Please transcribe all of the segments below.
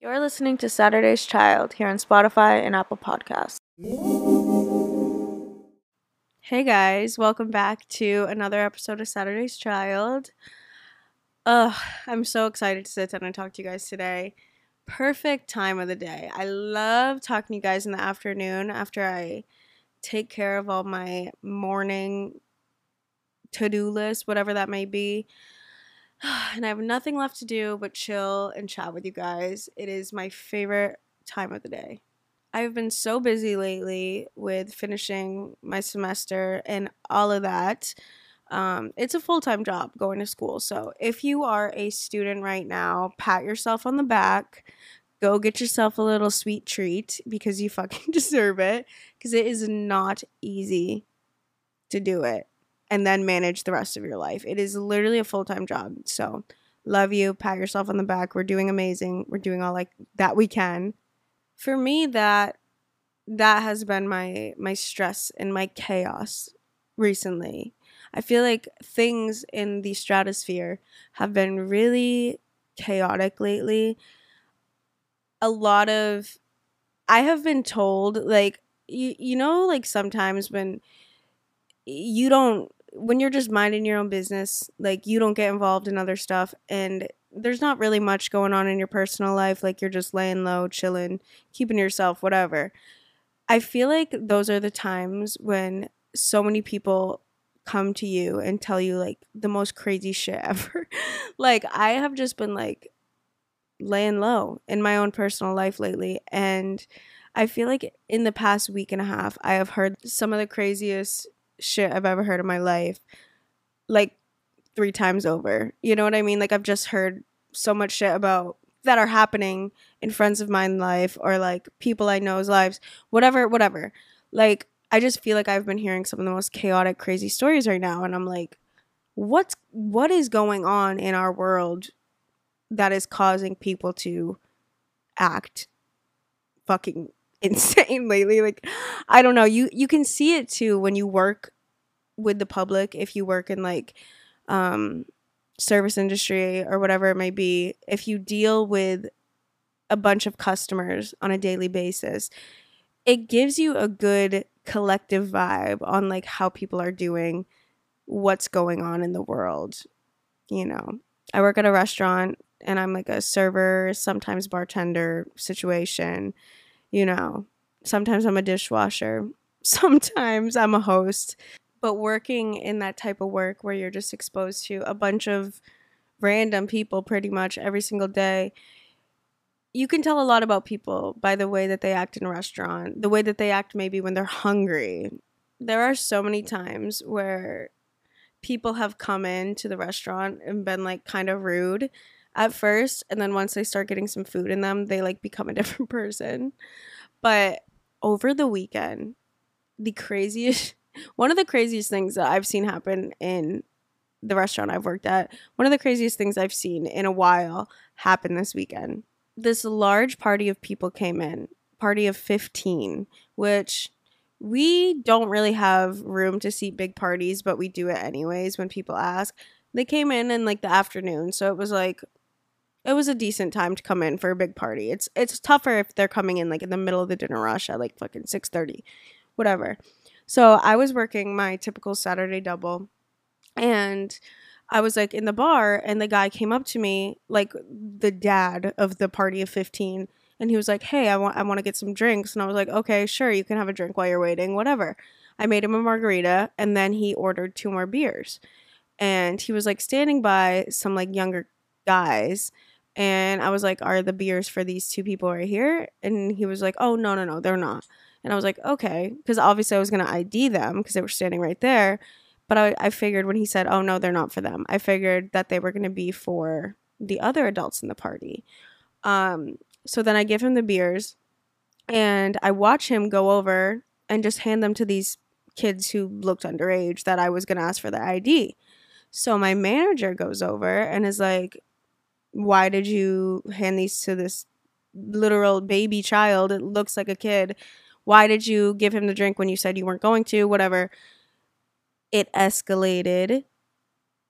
You're listening to Saturday's Child here on Spotify and Apple Podcasts. Hey guys, welcome back to another episode of Saturday's Child. Ugh, I'm so excited to sit down and talk to you guys today. Perfect time of the day. I love talking to you guys in the afternoon after I take care of all my morning to do list, whatever that may be. and I have nothing left to do but chill and chat with you guys. It is my favorite time of the day. I've been so busy lately with finishing my semester and all of that. Um, it's a full time job going to school. So if you are a student right now, pat yourself on the back. Go get yourself a little sweet treat because you fucking deserve it. Because it is not easy to do it and then manage the rest of your life. It is literally a full time job. So, love you. Pat yourself on the back. We're doing amazing. We're doing all like that we can. For me, that that has been my my stress and my chaos recently. I feel like things in the stratosphere have been really chaotic lately. A lot of I have been told like you you know like sometimes when you don't when you're just minding your own business, like you don't get involved in other stuff and there's not really much going on in your personal life, like you're just laying low, chilling, keeping yourself, whatever. I feel like those are the times when so many people come to you and tell you like the most crazy shit ever. like I have just been like laying low in my own personal life lately and I feel like in the past week and a half I have heard some of the craziest shit I've ever heard in my life like three times over. You know what I mean? Like I've just heard so much shit about that are happening in friends of mine life or like people I know's lives, whatever, whatever. Like I just feel like I've been hearing some of the most chaotic, crazy stories right now, and I'm like, what's what is going on in our world that is causing people to act fucking insane lately. Like, I don't know. You you can see it too when you work with the public. If you work in like um, service industry or whatever it may be, if you deal with a bunch of customers on a daily basis, it gives you a good collective vibe on like how people are doing, what's going on in the world. You know, I work at a restaurant and I'm like a server, sometimes bartender situation you know, sometimes I'm a dishwasher, sometimes I'm a host. But working in that type of work where you're just exposed to a bunch of random people pretty much every single day, you can tell a lot about people by the way that they act in a restaurant, the way that they act maybe when they're hungry. There are so many times where people have come into the restaurant and been like kind of rude at first and then once they start getting some food in them they like become a different person. But over the weekend the craziest one of the craziest things that i've seen happen in the restaurant i've worked at one of the craziest things i've seen in a while happened this weekend. This large party of people came in party of 15 which we don't really have room to seat big parties but we do it anyways when people ask. They came in in like the afternoon so it was like it was a decent time to come in for a big party. It's it's tougher if they're coming in like in the middle of the dinner rush at like fucking 6:30. Whatever. So, I was working my typical Saturday double and I was like in the bar and the guy came up to me like the dad of the party of 15 and he was like, "Hey, I want I want to get some drinks." And I was like, "Okay, sure, you can have a drink while you're waiting, whatever." I made him a margarita and then he ordered two more beers. And he was like standing by some like younger guys and I was like, Are the beers for these two people right here? And he was like, Oh, no, no, no, they're not. And I was like, Okay. Because obviously I was going to ID them because they were standing right there. But I, I figured when he said, Oh, no, they're not for them, I figured that they were going to be for the other adults in the party. Um, so then I give him the beers and I watch him go over and just hand them to these kids who looked underage that I was going to ask for the ID. So my manager goes over and is like, why did you hand these to this literal baby child? It looks like a kid. Why did you give him the drink when you said you weren't going to? Whatever. It escalated.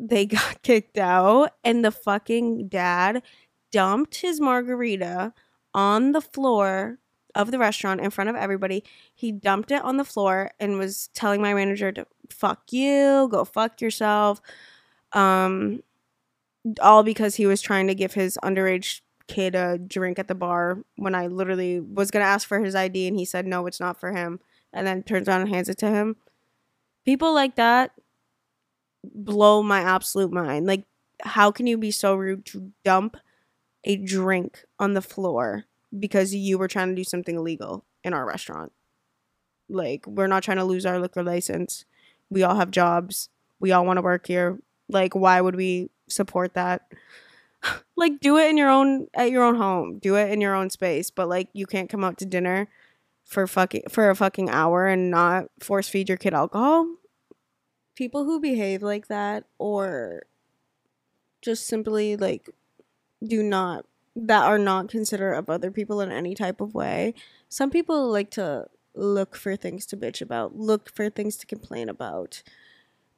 They got kicked out, and the fucking dad dumped his margarita on the floor of the restaurant in front of everybody. He dumped it on the floor and was telling my manager to fuck you, go fuck yourself. Um all because he was trying to give his underage kid a drink at the bar when I literally was going to ask for his ID and he said no, it's not for him and then turns around and hands it to him. People like that blow my absolute mind. Like how can you be so rude to dump a drink on the floor because you were trying to do something illegal in our restaurant? Like, we're not trying to lose our liquor license. We all have jobs. We all want to work here. Like, why would we support that? like, do it in your own at your own home. Do it in your own space. But like, you can't come out to dinner for fucking for a fucking hour and not force feed your kid alcohol. People who behave like that or just simply like do not that are not considerate of other people in any type of way. Some people like to look for things to bitch about, look for things to complain about.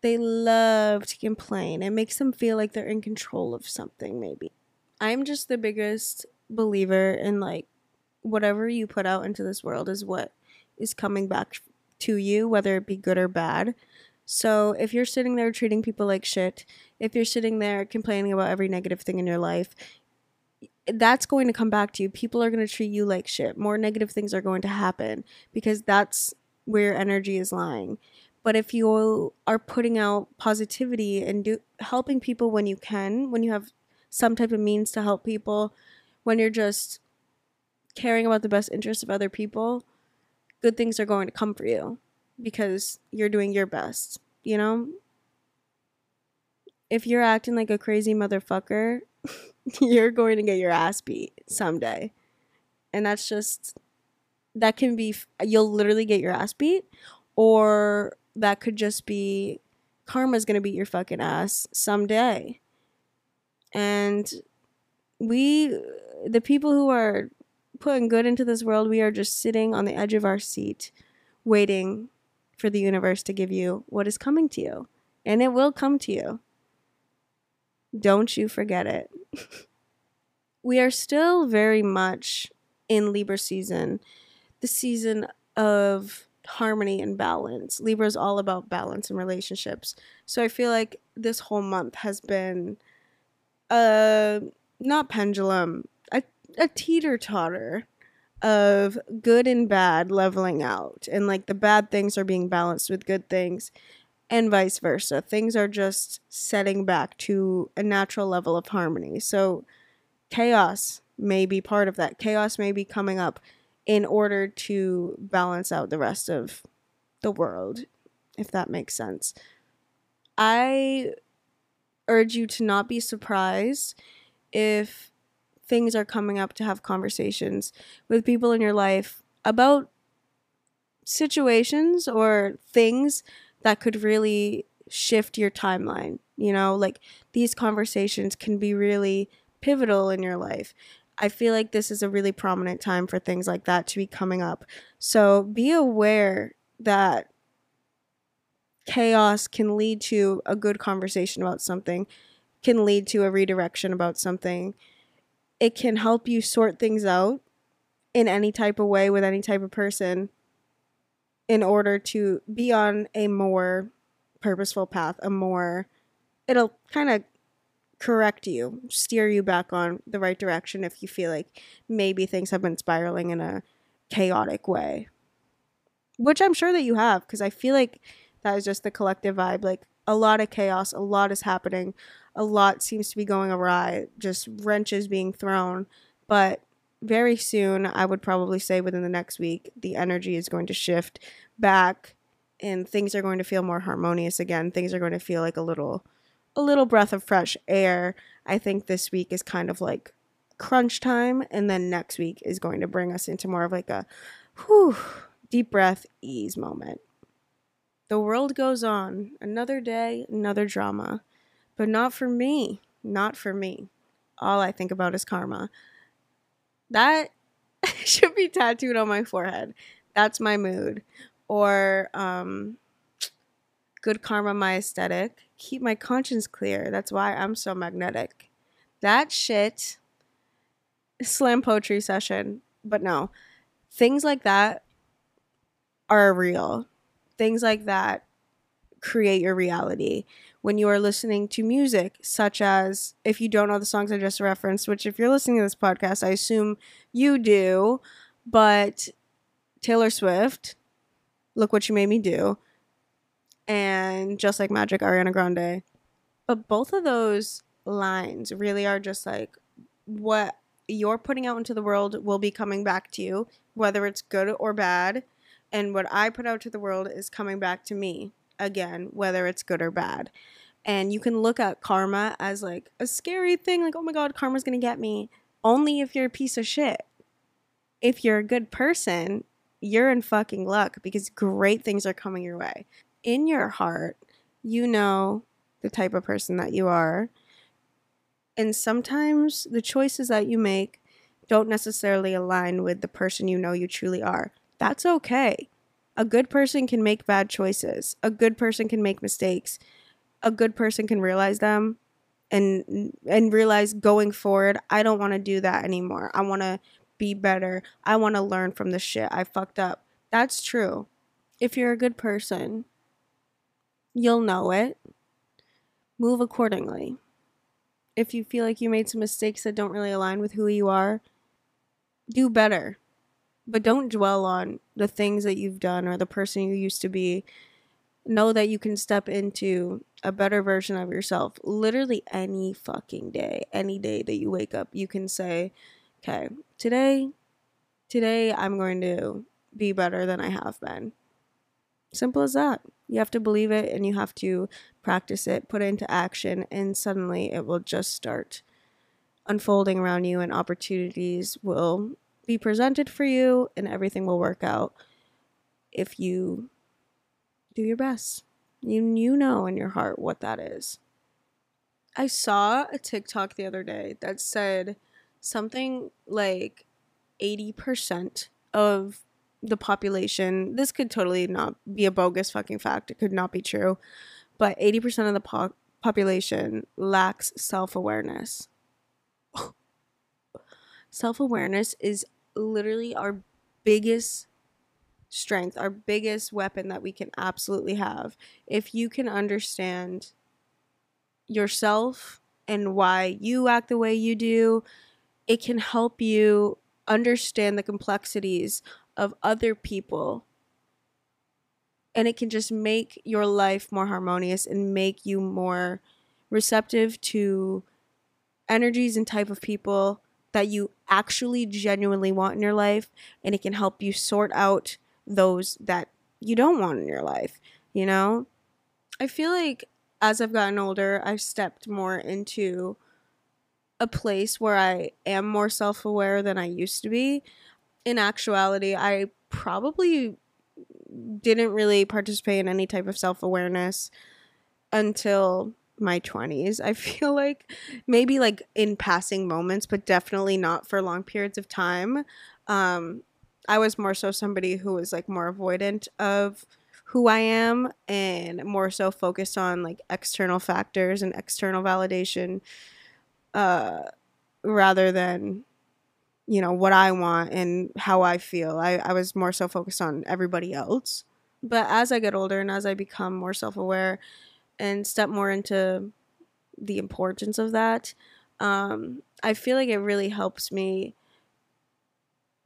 They love to complain. It makes them feel like they're in control of something, maybe. I'm just the biggest believer in like whatever you put out into this world is what is coming back to you, whether it be good or bad. So if you're sitting there treating people like shit, if you're sitting there complaining about every negative thing in your life, that's going to come back to you. People are going to treat you like shit. More negative things are going to happen because that's where your energy is lying. But if you are putting out positivity and do helping people when you can, when you have some type of means to help people, when you're just caring about the best interests of other people, good things are going to come for you because you're doing your best, you know? If you're acting like a crazy motherfucker, you're going to get your ass beat someday. And that's just, that can be, you'll literally get your ass beat, or that could just be karma's to beat your fucking ass someday. And we, the people who are putting good into this world, we are just sitting on the edge of our seat, waiting for the universe to give you what is coming to you. And it will come to you. Don't you forget it. we are still very much in Libra season, the season of harmony and balance. Libra is all about balance and relationships. So I feel like this whole month has been a not pendulum, a, a teeter totter of good and bad leveling out and like the bad things are being balanced with good things and vice versa things are just setting back to a natural level of harmony so chaos may be part of that chaos may be coming up in order to balance out the rest of the world if that makes sense i urge you to not be surprised if things are coming up to have conversations with people in your life about situations or things that could really shift your timeline. You know, like these conversations can be really pivotal in your life. I feel like this is a really prominent time for things like that to be coming up. So be aware that chaos can lead to a good conversation about something, can lead to a redirection about something, it can help you sort things out in any type of way with any type of person in order to be on a more purposeful path, a more it'll kind of correct you, steer you back on the right direction if you feel like maybe things have been spiraling in a chaotic way. Which I'm sure that you have because I feel like that is just the collective vibe like a lot of chaos, a lot is happening, a lot seems to be going awry, just wrenches being thrown. But very soon, I would probably say within the next week, the energy is going to shift back and things are going to feel more harmonious again. Things are going to feel like a little a little breath of fresh air. I think this week is kind of like crunch time and then next week is going to bring us into more of like a whew, deep breath ease moment. The world goes on. Another day, another drama. But not for me. Not for me. All I think about is karma. That should be tattooed on my forehead. That's my mood. Or um good karma my aesthetic. Keep my conscience clear. That's why I'm so magnetic. That shit slam poetry session. But no, things like that are real. Things like that create your reality. When you are listening to music, such as if you don't know the songs I just referenced, which if you're listening to this podcast, I assume you do, but Taylor Swift, Look What You Made Me Do, and Just Like Magic, Ariana Grande. But both of those lines really are just like what you're putting out into the world will be coming back to you, whether it's good or bad. And what I put out to the world is coming back to me again, whether it's good or bad. And you can look at karma as like a scary thing, like, oh my God, karma's gonna get me. Only if you're a piece of shit. If you're a good person, you're in fucking luck because great things are coming your way. In your heart, you know the type of person that you are. And sometimes the choices that you make don't necessarily align with the person you know you truly are. That's okay. A good person can make bad choices. A good person can make mistakes. A good person can realize them and and realize going forward, I don't want to do that anymore. I want to be better. I want to learn from the shit I fucked up. That's true. If you're a good person, you'll know it. Move accordingly. If you feel like you made some mistakes that don't really align with who you are, do better. But don't dwell on the things that you've done or the person you used to be. Know that you can step into a better version of yourself literally any fucking day. Any day that you wake up, you can say, okay, today, today I'm going to be better than I have been. Simple as that. You have to believe it and you have to practice it, put it into action, and suddenly it will just start unfolding around you, and opportunities will be presented for you, and everything will work out if you do your best. You, you know in your heart what that is. I saw a TikTok the other day that said something like 80% of the population, this could totally not be a bogus fucking fact. It could not be true. But 80% of the po- population lacks self awareness. self awareness is literally our biggest strength, our biggest weapon that we can absolutely have. If you can understand yourself and why you act the way you do, it can help you understand the complexities of other people. And it can just make your life more harmonious and make you more receptive to energies and type of people that you actually genuinely want in your life. And it can help you sort out those that you don't want in your life you know? I feel like as i've gotten older i've stepped more into a place where I am more self aware than I used to be. In actuality, I probably didn't really participate in any type of self awareness until my 20s. I feel like maybe like in passing moments, but definitely not for long periods of time. Um, I was more so somebody who was like more avoidant of who I am and more so focused on like external factors and external validation uh, rather than you know what I want and how I feel. I, I was more so focused on everybody else. But as I get older and as I become more self aware and step more into the importance of that, um, I feel like it really helps me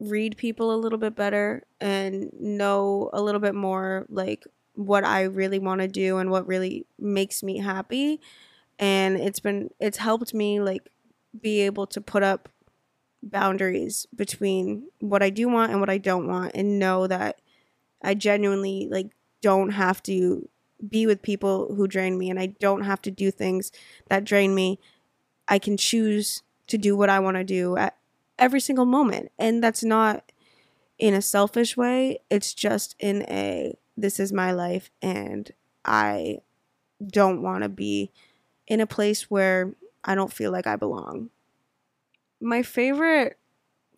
read people a little bit better and know a little bit more like what I really want to do and what really makes me happy and it's been it's helped me like be able to put up boundaries between what I do want and what I don't want and know that I genuinely like don't have to be with people who drain me and I don't have to do things that drain me. I can choose to do what I want to do at every single moment. And that's not in a selfish way. It's just in a this is my life and I don't want to be in a place where I don't feel like I belong. My favorite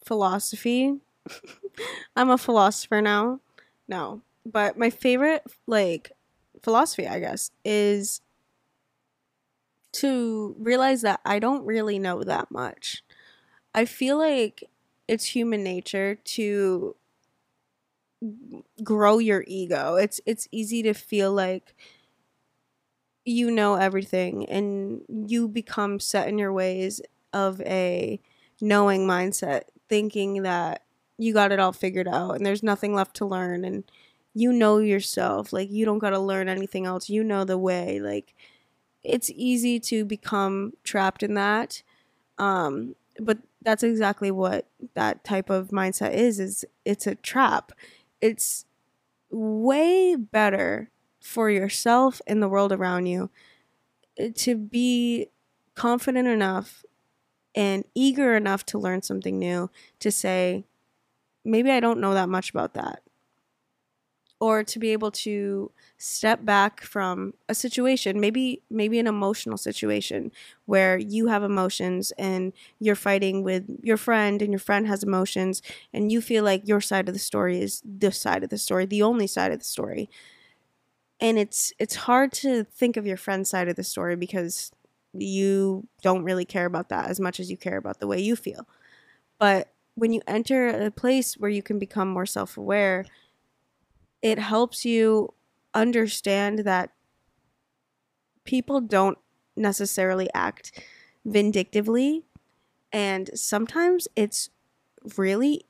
philosophy, I'm a philosopher now. No, but my favorite like philosophy, I guess, is to realize that I don't really know that much. I feel like it's human nature to grow your ego. It's it's easy to feel like you know everything and you become set in your ways of a knowing mindset, thinking that you got it all figured out and there's nothing left to learn and you know yourself. Like you don't got to learn anything else. You know the way. Like it's easy to become trapped in that. Um but that's exactly what that type of mindset is is it's a trap. It's way better for yourself and the world around you eh, to be confident enough and eager enough to learn something new to say maybe I don't know that much about that. Or to be able to step back from a situation, maybe maybe an emotional situation where you have emotions and you're fighting with your friend and your friend has emotions and you feel like your side of the story is the side of the story, the only side of the story. And it's it's hard to think of your friend's side of the story because you don't really care about that as much as you care about the way you feel. But when you enter a place where you can become more self aware, it helps you understand that people don't necessarily act vindictively. And sometimes it's really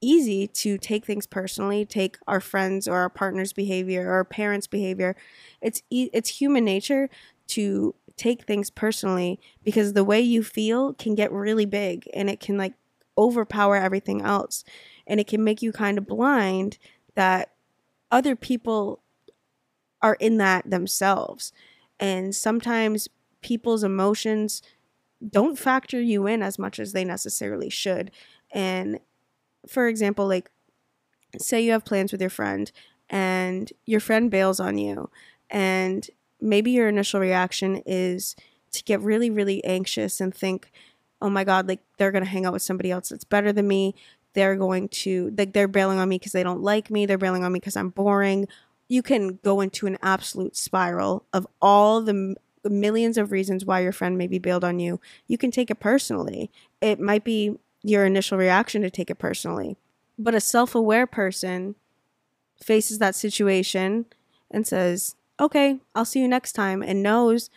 easy to take things personally, take our friends or our partner's behavior or our parents' behavior. It's it's human nature to take things personally because the way you feel can get really big and it can like overpower everything else. And it can make you kind of blind that other people are in that themselves. And sometimes people's emotions don't factor you in as much as they necessarily should. And for example, like say you have plans with your friend and your friend bails on you and maybe your initial reaction is to get really really anxious and think oh my god like they're going to hang out with somebody else that's better than me. They're going to like they're bailing on me because they don't like me. They're bailing on me because i'm boring. You can go into an absolute spiral of all the millions of reasons why your friend may be bailed on you. You can take it personally. It might be your initial reaction to take it personally but a self-aware person faces that situation and says okay i'll see you next time and knows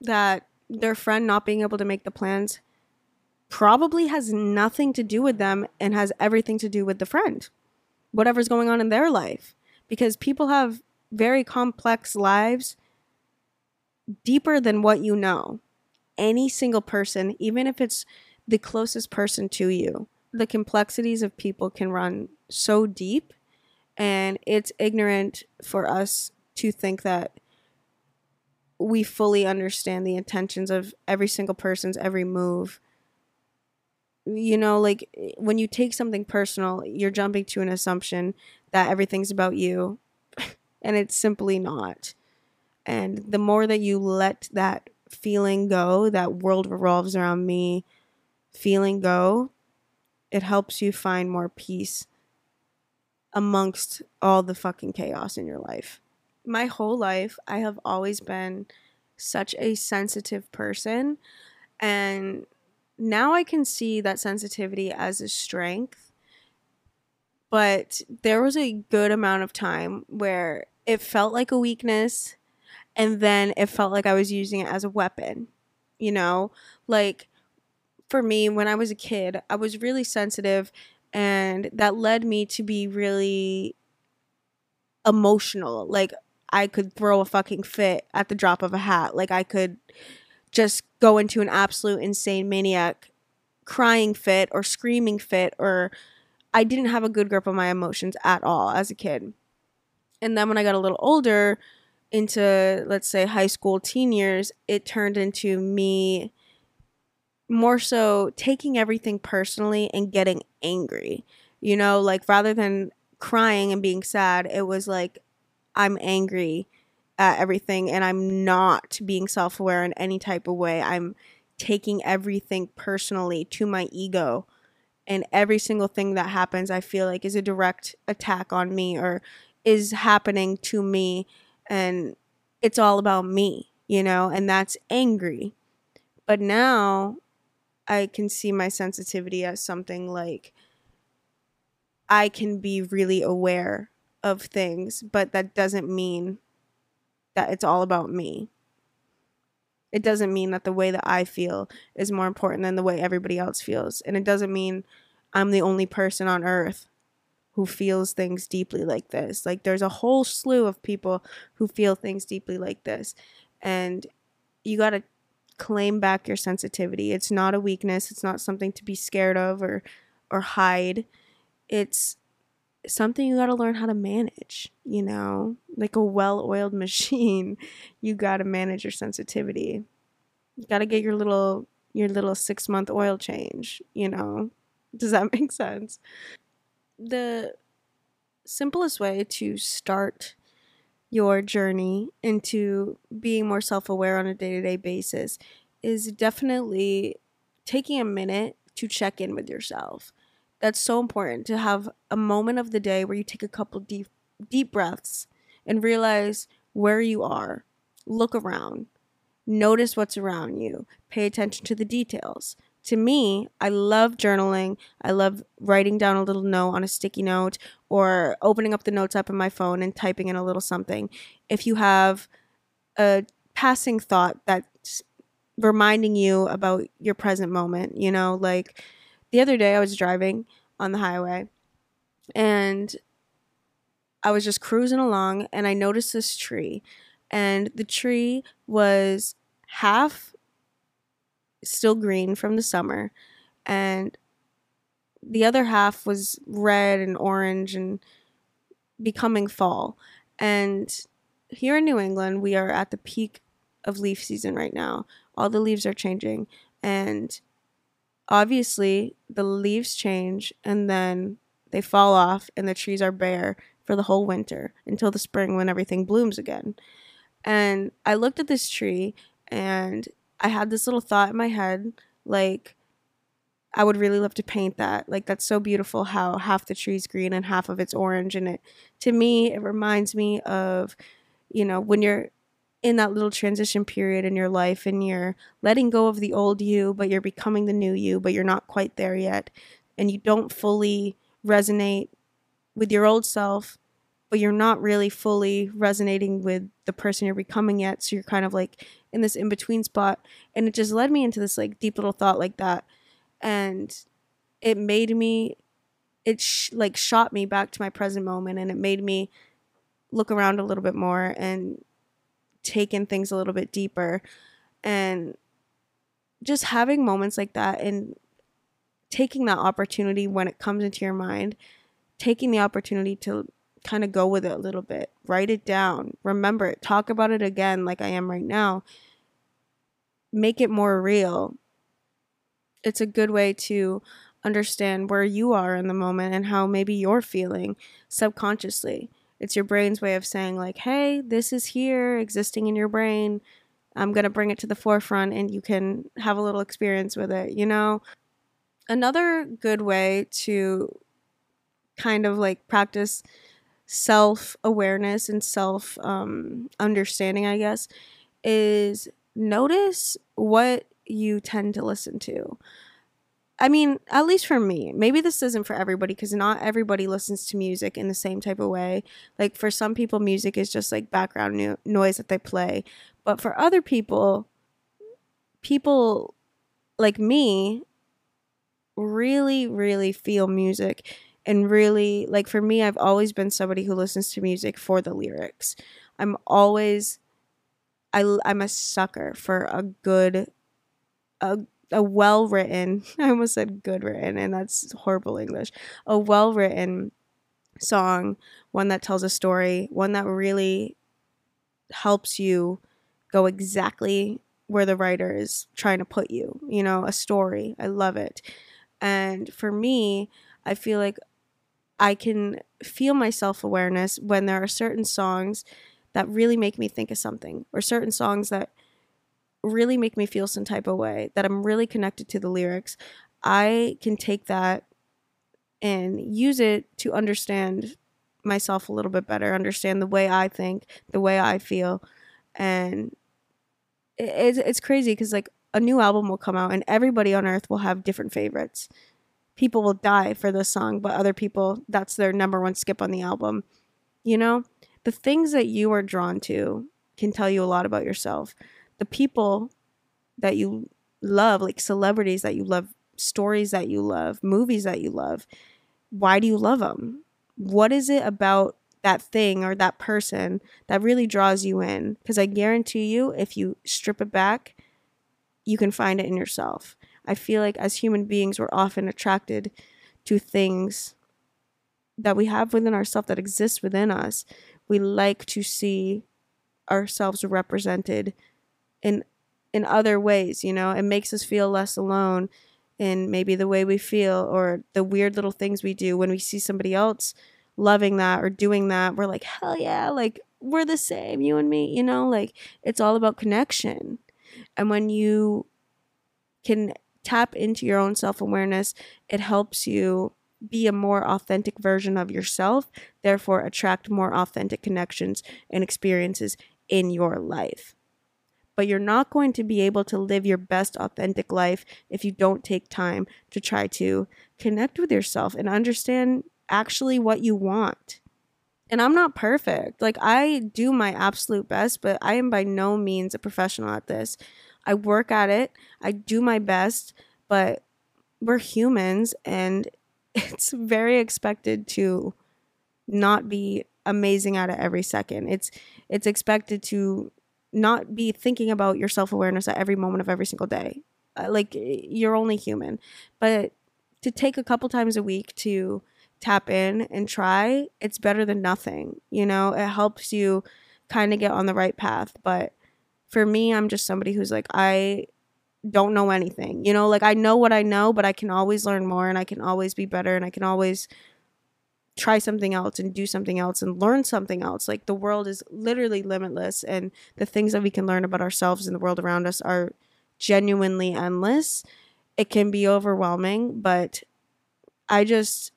that their friend not being able to make the plans probably has nothing to do with them and has everything to do with the friend, whatever's going on in their life. Because people have very complex lives deeper than what you know. Any single person, even if it's the closest person to you, the complexities of people can run so deep. And it's ignorant for us to think that we fully understand the intentions of every single person's every move. You know like when you take something personal you're jumping to an assumption that everything's about you and it's simply not. And the more that you let that feeling go that world revolves around me feeling go it helps you find more peace amongst all the fucking chaos in your life my whole life i have always been such a sensitive person and now I can see that sensitivity as a strength. But there was a good amount of time where it felt like a weakness and then it felt like I was using it as a weapon. You know, like for me when I was a kid, I was really sensitive and that led me to be really emotional. Like I could throw a fucking fit at the drop of a hat. Like I could just go into an absolute insane maniac crying fit or screaming fit or I didn't have a good grip on my emotions at all as a kid. And then when I got a little older into let's say high school teen years, it turned into me more so taking everything personally and getting angry. You know, like rather than crying and being sad, it was like I'm angry at everything and I'm not being self aware in any type of way. I'm taking everything personally to my ego. And every single thing that happens, I feel like is a direct attack on me or is happening to me. And it's all about me, you know, and that's angry. But now I can see my sensitivity as something like I can be really aware of things, but that doesn't mean that it's all about me. It doesn't mean that the way that I feel is more important than the way everybody else feels. And it doesn't mean I'm the only person on earth who feels things deeply like this. Like there's a whole slew of people who feel things deeply like this. And you got to claim back your sensitivity. It's not a weakness, it's not something to be scared of or or hide. It's something you got to learn how to manage, you know? Like a well-oiled machine, you got to manage your sensitivity. You got to get your little your little 6-month oil change, you know? Does that make sense? The simplest way to start your journey into being more self aware on a day to day basis is definitely taking a minute to check in with yourself. That's so important to have a moment of the day where you take a couple deep deep breaths and realize where you are. Look around. Notice what's around you. Pay attention to the details to me, I love journaling. I love writing down a little note on a sticky note or opening up the notes app on my phone and typing in a little something. If you have a passing thought that's reminding you about your present moment, you know, like the other day I was driving on the highway and I was just cruising along and I noticed this tree and the tree was half still green from the summer, and the other half was red and orange and becoming fall. And here in New England, we are at the peak of leaf season right now. All the leaves are changing, and obviously, the leaves change and then they fall off, and the trees are bare for the whole winter until the spring when everything blooms again. And I looked at this tree and I had this little thought in my head like I would really love to paint that. Like that's so beautiful how half the tree's green and half of it's orange and it to me it reminds me of you know when you're in that little transition period in your life and you're letting go of the old you but you're becoming the new you but you're not quite there yet and you don't fully resonate with your old self but you're not really fully resonating with the person you're becoming yet so you're kind of like in this in between spot and it just led me into this like deep little thought like that and it made me it sh- like shot me back to my present moment and it made me look around a little bit more and take in things a little bit deeper and just having moments like that and taking that opportunity when it comes into your mind taking the opportunity to kind of go with it a little bit. Write it down. Remember it. Talk about it again, like I am right now. Make it more real. It's a good way to understand where you are in the moment and how maybe you're feeling subconsciously. It's your brain's way of saying, like, hey, this is here existing in your brain. I'm going to bring it to the forefront and you can have a little experience with it, you know? Another good way to kind of like practice self awareness and self um, understanding, I guess, is notice what you tend to listen to. I mean, at least for me, maybe this isn't for everybody because not everybody listens to music in the same type of way. Like for some people, music is just like background no- noise that they play. But for other people, people like me really, really feel music and really like for me I've always been somebody who listens to music for the lyrics. I'm always I I'm a sucker for a good a a well written I almost said good written and that's horrible English. A well written song, one that tells a story, one that really helps you go exactly where the writer is trying to put you, you know, a story. I love it. And for me, I feel like I can feel my self awareness when there are certain songs that really make me think of something, or certain songs that really make me feel some type of way, that I'm really connected to the lyrics. I can take that and use it to understand myself a little bit better, understand the way I think, the way I feel. And it's, it's crazy because, like, a new album will come out and everybody on earth will have different favorites. People will die for this song, but other people, that's their number one skip on the album. You know, the things that you are drawn to can tell you a lot about yourself. The people that you love, like celebrities that you love, stories that you love, movies that you love, why do you love them? What is it about that thing or that person that really draws you in. Because I guarantee you, if you strip it back, you can find it in yourself. I feel like as human beings, we're often attracted to things that we have within ourselves that exist within us. We like to see ourselves represented in in other ways, you know. It makes us feel less alone in maybe the way we feel or the weird little things we do when we see somebody else loving that or doing that, we're like, hell yeah, like we're the same, you and me, you know, like it's all about connection. And when you can tap into your own self awareness, it helps you be a more authentic version of yourself, therefore, attract more authentic connections and experiences in your life. But you're not going to be able to live your best authentic life if you don't take time to try to connect with yourself and understand actually what you want. And I'm not perfect. Like, I do my absolute best, but I am by no means a professional at this. I work at it, I do my best, but we're humans and it's very expected to not be amazing at it every second. It's it's expected to not be thinking about your self-awareness at every moment of every single day. Uh, like you're only human. But to take a couple times a week to tap in and try, it's better than nothing. You know, it helps you kind of get on the right path. But for me, I'm just somebody who's like, I don't know anything. You know, like I know what I know, but I can always learn more and I can always be better and I can always try something else and do something else and learn something else. Like the world is literally limitless and the things that we can learn about ourselves and the world around us are genuinely endless. It can be overwhelming, but I just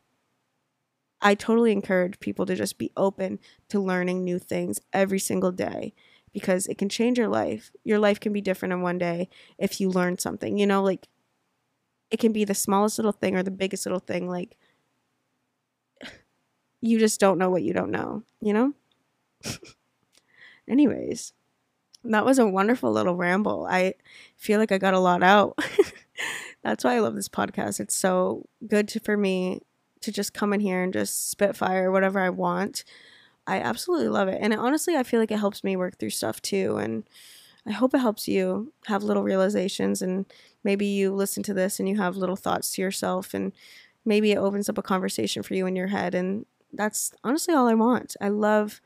I totally encourage people to just be open to learning new things every single day because it can change your life. Your life can be different in one day if you learn something. You know, like it can be the smallest little thing or the biggest little thing. Like you just don't know what you don't know, you know? Anyways, that was a wonderful little ramble. I feel like I got a lot out. That's why I love this podcast. It's so good to, for me to just come in here and just spitfire whatever I want. I absolutely love it. And it, honestly, I feel like it helps me work through stuff too. And I hope it helps you have little realizations and maybe you listen to this and you have little thoughts to yourself and maybe it opens up a conversation for you in your head and that's honestly all I want. I love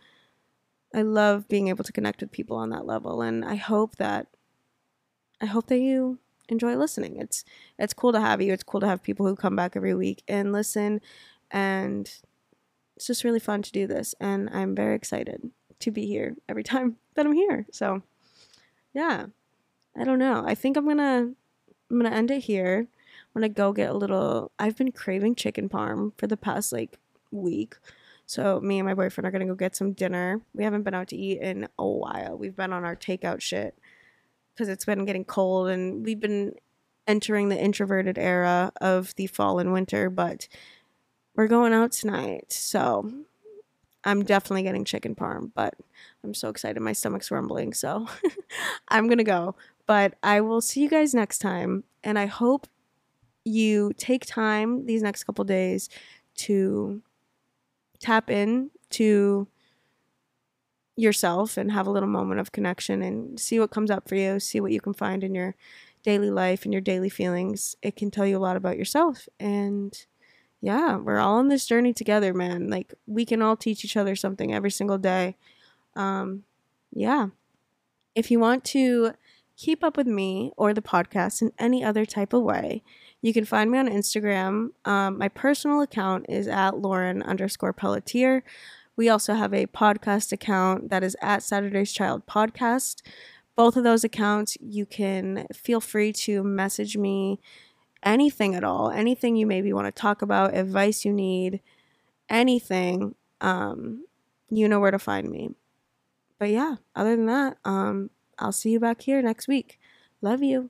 I love being able to connect with people on that level and I hope that I hope that you enjoy listening. It's it's cool to have you. It's cool to have people who come back every week and listen and it's just really fun to do this and I'm very excited to be here every time that I'm here. So, yeah. I don't know. I think I'm going to I'm going to end it here. I'm going to go get a little I've been craving chicken parm for the past like week. So me and my boyfriend are gonna go get some dinner. We haven't been out to eat in a while. We've been on our takeout shit because it's been getting cold and we've been entering the introverted era of the fall and winter, but we're going out tonight. So I'm definitely getting chicken parm, but I'm so excited. My stomach's rumbling. So I'm to go. But I will see you guys next time. And I hope you take time these next couple days to tap in to yourself and have a little moment of connection and see what comes up for you, see what you can find in your daily life and your daily feelings. It can tell you a lot about yourself. And yeah, we're all on this journey together, man. Like we can all teach each other something every single day. Um, yeah. If you want to keep up with me or the podcast in any other type of way, you can find me on Instagram. Um, my personal account is at Lauren underscore Pelletier. We also have a podcast account that is at Saturday's Child Podcast. Both of those accounts, you can feel free to message me anything at all, anything you maybe want to talk about, advice you need, anything. Um, you know where to find me. But yeah, other than that, um, I'll see you back here next week. Love you.